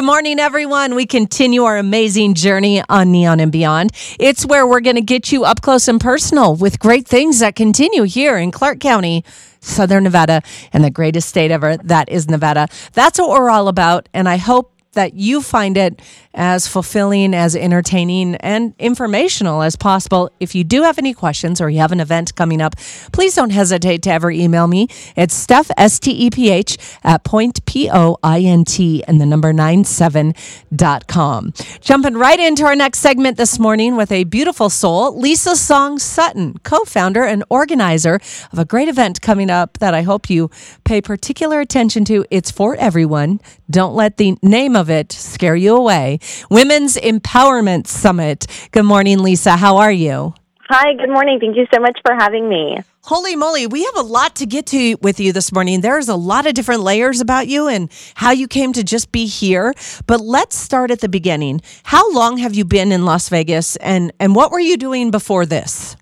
Good morning, everyone. We continue our amazing journey on Neon and Beyond. It's where we're going to get you up close and personal with great things that continue here in Clark County, Southern Nevada, and the greatest state ever. That is Nevada. That's what we're all about. And I hope that you find it as fulfilling, as entertaining, and informational as possible. If you do have any questions or you have an event coming up, please don't hesitate to ever email me. It's Steph, S T E P H, at point, P O I N T, and the number 97.com. Jumping right into our next segment this morning with a beautiful soul, Lisa Song Sutton, co founder and organizer of a great event coming up that I hope you pay particular attention to. It's for everyone. Don't let the name of it scare you away. Women's Empowerment Summit. Good morning, Lisa. How are you? Hi, good morning. Thank you so much for having me. Holy moly, we have a lot to get to with you this morning. There's a lot of different layers about you and how you came to just be here. But let's start at the beginning. How long have you been in Las Vegas and, and what were you doing before this?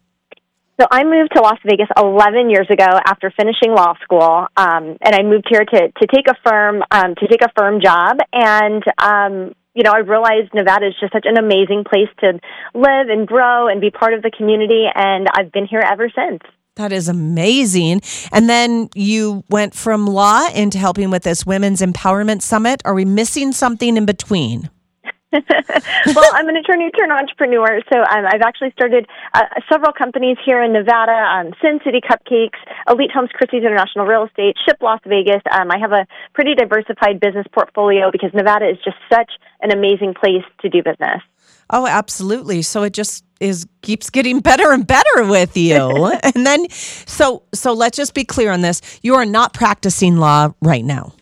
So I moved to Las Vegas 11 years ago after finishing law school, um, and I moved here to to take a firm um, to take a firm job. And um, you know, I realized Nevada is just such an amazing place to live and grow and be part of the community, and I've been here ever since. That is amazing. And then you went from law into helping with this Women's Empowerment Summit. Are we missing something in between? well, I'm an attorney turned entrepreneur, so um, I've actually started uh, several companies here in Nevada: um, Sin City Cupcakes, Elite Homes, Christie's International Real Estate, Ship Las Vegas. Um, I have a pretty diversified business portfolio because Nevada is just such an amazing place to do business. Oh, absolutely. So it just is keeps getting better and better with you. and then so so let's just be clear on this. You are not practicing law right now.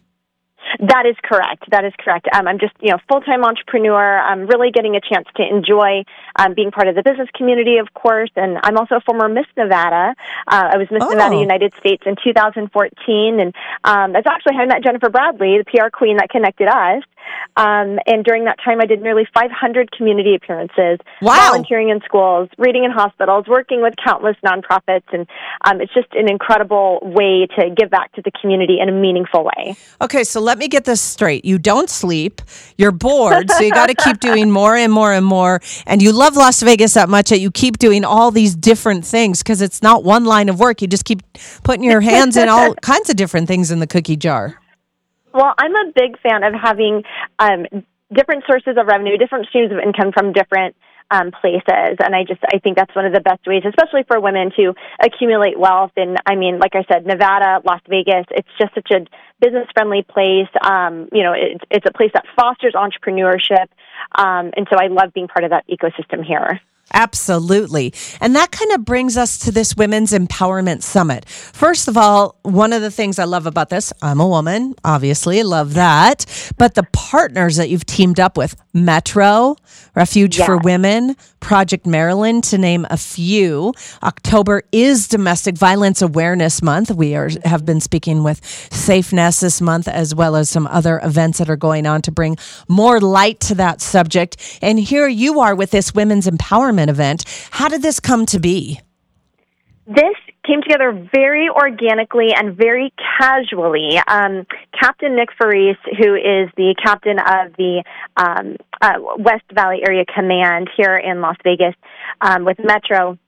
That is correct. That is correct. Um, I'm just, you know, full time entrepreneur. I'm really getting a chance to enjoy um, being part of the business community, of course. And I'm also a former Miss Nevada. Uh, I was Miss oh. Nevada United States in 2014, and um, that's actually how I met Jennifer Bradley, the PR queen that connected us. Um, and during that time, I did nearly 500 community appearances, wow. volunteering in schools, reading in hospitals, working with countless nonprofits, and um, it's just an incredible way to give back to the community in a meaningful way. Okay, so let me get this straight. You don't sleep, you're bored, so you got to keep doing more and more and more, and you love Las Vegas that much that you keep doing all these different things because it's not one line of work. You just keep putting your hands in all kinds of different things in the cookie jar. Well, I'm a big fan of having um, different sources of revenue, different streams of income from different um, places. And I just, I think that's one of the best ways, especially for women to accumulate wealth. And I mean, like I said, Nevada, Las Vegas, it's just such a business friendly place. Um, you know, it's, it's a place that fosters entrepreneurship. Um, and so I love being part of that ecosystem here. Absolutely. And that kind of brings us to this Women's Empowerment Summit. First of all, one of the things I love about this, I'm a woman, obviously, love that. But the partners that you've teamed up with, Metro, Refuge yes. for Women, Project Maryland, to name a few. October is Domestic Violence Awareness Month. We are have been speaking with SafeNest this month, as well as some other events that are going on to bring more light to that subject. And here you are with this Women's Empowerment event. How did this come to be? This came together very organically and very casually. Um, captain Nick Faris, who is the captain of the um, uh, West Valley Area Command here in Las Vegas um, with Metro,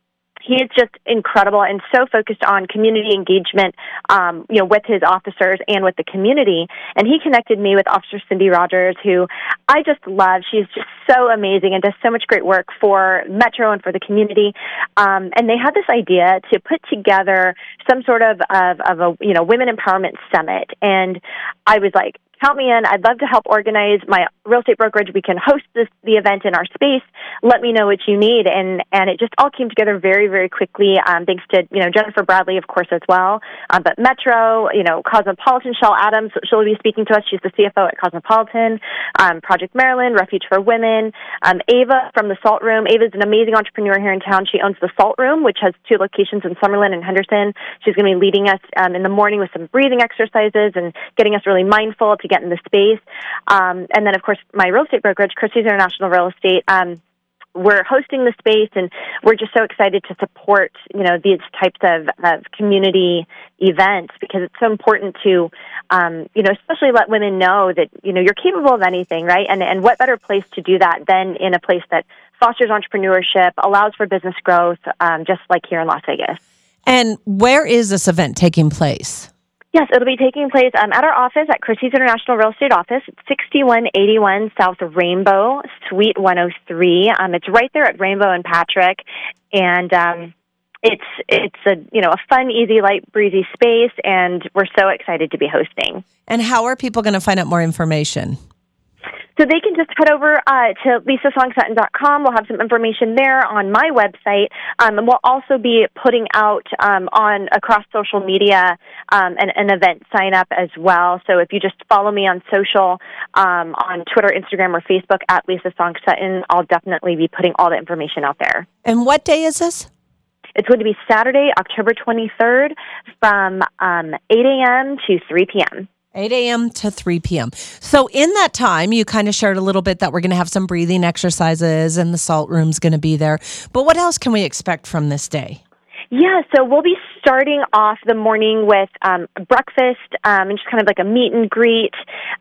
he is just incredible and so focused on community engagement, um, you know, with his officers and with the community. And he connected me with Officer Cindy Rogers, who I just love. She's just so amazing and does so much great work for Metro and for the community. Um, and they had this idea to put together some sort of, of, of a, you know, women empowerment summit. And I was like, count me in. I'd love to help organize my real estate brokerage. We can host this the event in our space. Let me know what you need, and and it just all came together very very quickly. Um, thanks to you know Jennifer Bradley, of course, as well. Um, but Metro, you know Cosmopolitan, Shell Adams, she'll be speaking to us. She's the CFO at Cosmopolitan. Um, Project Maryland, Refuge for Women. Um, Ava from the Salt Room. Ava is an amazing entrepreneur here in town. She owns the Salt Room, which has two locations in Summerlin and Henderson. She's going to be leading us um, in the morning with some breathing exercises and getting us really mindful to get in the space. Um, and then, of course, my real estate brokerage, Christie's International Real Estate. Um, we're hosting the space and we're just so excited to support you know these types of, of community events because it's so important to um, you know especially let women know that you know you're capable of anything right and and what better place to do that than in a place that fosters entrepreneurship allows for business growth um, just like here in las vegas and where is this event taking place Yes, it'll be taking place um, at our office at Christie's International Real Estate Office, 6181 South Rainbow, Suite 103. Um, it's right there at Rainbow and Patrick, and um, it's it's a you know a fun, easy, light, breezy space, and we're so excited to be hosting. And how are people going to find out more information? So they can just head over uh, to lisasongSutton.com. We'll have some information there on my website, um, and we'll also be putting out um, on across social media um, an, an, event sign up as well. So if you just follow me on social, um, on Twitter, Instagram, or Facebook at Lisa Song Sutton, I'll definitely be putting all the information out there. And what day is this? It's going to be Saturday, October 23rd from um, 8 a.m. to 3 p.m. 8 a.m. to 3 p.m. So, in that time, you kind of shared a little bit that we're going to have some breathing exercises and the salt room's going to be there. But what else can we expect from this day? Yeah, so we'll be starting off the morning with um, breakfast um, and just kind of like a meet and greet.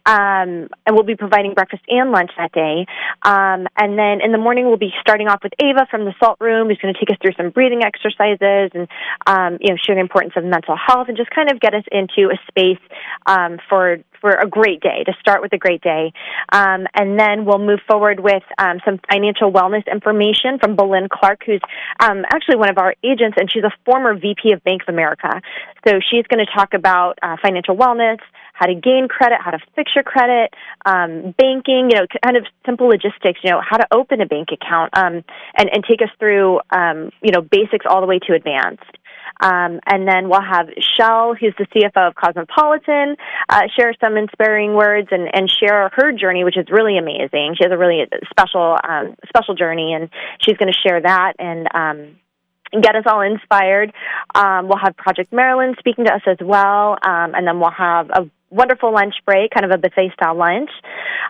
Um, and we'll be providing breakfast and lunch that day. Um, and then in the morning, we'll be starting off with Ava from the Salt Room, who's going to take us through some breathing exercises and um, you know share the importance of mental health and just kind of get us into a space um, for for a great day, to start with a great day. Um, and then we'll move forward with um, some financial wellness information from Belinda Clark, who's um, actually one of our agents, and she's a former VP of Bank of America. So she's going to talk about uh, financial wellness, how to gain credit, how to fix your credit, um, banking, you know, kind of simple logistics, you know, how to open a bank account, um, and, and take us through, um, you know, basics all the way to advanced. Um, and then we'll have Shell, who's the CFO of Cosmopolitan, uh, share some inspiring words and, and share her journey, which is really amazing. She has a really special um, special journey, and she's going to share that and. Um, get us all inspired. Um, we'll have Project Marilyn speaking to us as well, um, and then we'll have a wonderful lunch break, kind of a buffet style lunch.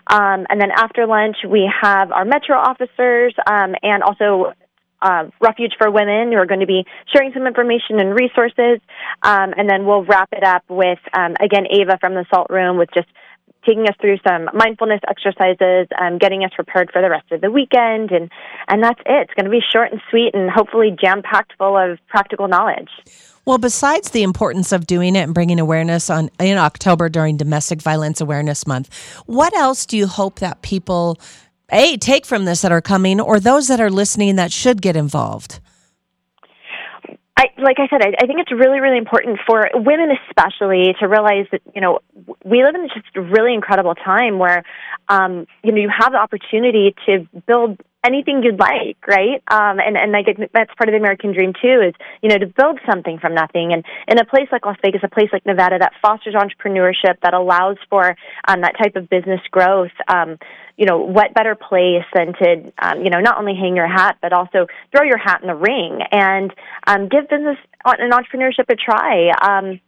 Um, and then after lunch, we have our Metro officers um, and also uh, Refuge for Women, who are going to be sharing some information and resources. Um, and then we'll wrap it up with, um, again, Ava from the Salt Room with just taking us through some mindfulness exercises, um, getting us prepared for the rest of the weekend, and and that's it. It's going to be short and sweet, and hopefully jam packed full of practical knowledge. Well, besides the importance of doing it and bringing awareness on in October during Domestic Violence Awareness Month, what else do you hope that people a take from this that are coming or those that are listening that should get involved? I, like I said, I, I think it's really, really important for women, especially, to realize that you know we live in just a really incredible time where um, you know you have the opportunity to build anything you'd like, right? Um, and and I think that's part of the American dream too, is you know to build something from nothing. And in a place like Las Vegas, a place like Nevada that fosters entrepreneurship, that allows for um, that type of business growth. Um, you know, what better place than to um, you know not only hang your hat, but also throw your hat in the ring and um, give business and entrepreneurship a try. Um,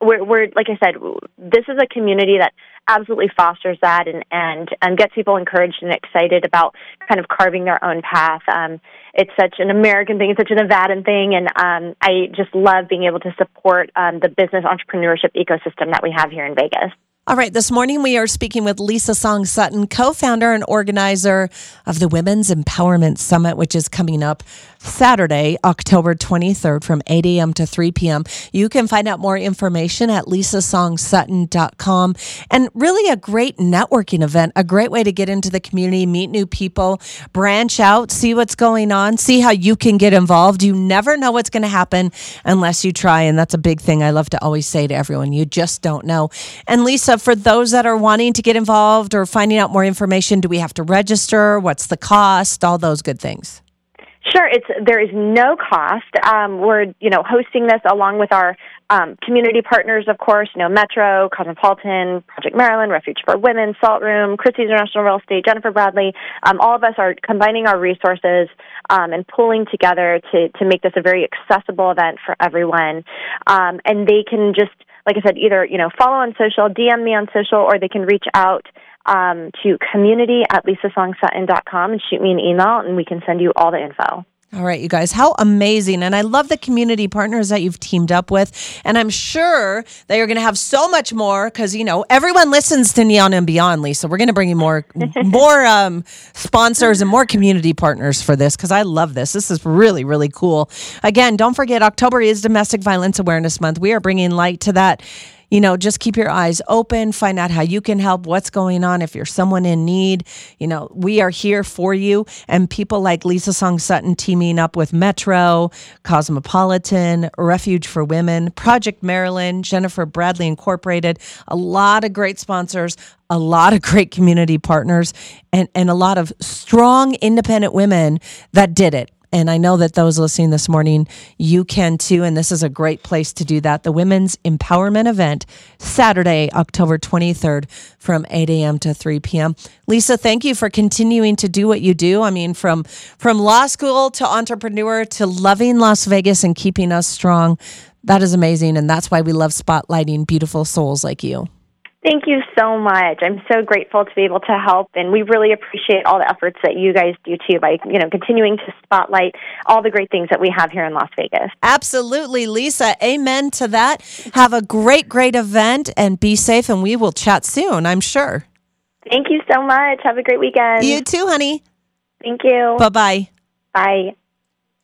we're, we're like I said, this is a community that absolutely fosters that and and and gets people encouraged and excited about kind of carving their own path. Um, it's such an American thing, it's such a Nevadan thing, and um, I just love being able to support um, the business entrepreneurship ecosystem that we have here in Vegas. All right, this morning we are speaking with Lisa Song Sutton, co founder and organizer of the Women's Empowerment Summit, which is coming up Saturday, October 23rd from 8 a.m. to 3 p.m. You can find out more information at lisasongSutton.com. And really a great networking event, a great way to get into the community, meet new people, branch out, see what's going on, see how you can get involved. You never know what's going to happen unless you try. And that's a big thing I love to always say to everyone. You just don't know. And Lisa, for those that are wanting to get involved or finding out more information, do we have to register? What's the cost? All those good things. Sure, it's there is no cost. Um, we're you know hosting this along with our um, community partners, of course. You know Metro, Cosmopolitan, Project Maryland, Refuge for Women, Salt Room, Christie's International Real Estate, Jennifer Bradley. Um, all of us are combining our resources um, and pulling together to to make this a very accessible event for everyone. Um, and they can just like I said, either you know follow on social, DM me on social, or they can reach out um, to community at lisasongsutton.com and shoot me an email, and we can send you all the info. All right, you guys, how amazing. And I love the community partners that you've teamed up with. And I'm sure that you're going to have so much more because, you know, everyone listens to Neon and Beyond, Lisa. We're going to bring you more, more um, sponsors and more community partners for this because I love this. This is really, really cool. Again, don't forget, October is Domestic Violence Awareness Month. We are bringing light to that you know, just keep your eyes open, find out how you can help, what's going on. If you're someone in need, you know, we are here for you. And people like Lisa Song Sutton teaming up with Metro, Cosmopolitan, Refuge for Women, Project Maryland, Jennifer Bradley Incorporated, a lot of great sponsors, a lot of great community partners, and, and a lot of strong, independent women that did it and I know that those listening this morning, you can too. And this is a great place to do that. The Women's Empowerment Event, Saturday, October 23rd from 8 a.m. to 3 p.m. Lisa, thank you for continuing to do what you do. I mean, from, from law school to entrepreneur to loving Las Vegas and keeping us strong. That is amazing. And that's why we love spotlighting beautiful souls like you. Thank you so much. I'm so grateful to be able to help, and we really appreciate all the efforts that you guys do too by you know continuing to spotlight all the great things that we have here in Las Vegas. Absolutely, Lisa. Amen to that. Have a great, great event, and be safe. And we will chat soon. I'm sure. Thank you so much. Have a great weekend. You too, honey. Thank you. Bye-bye. Bye.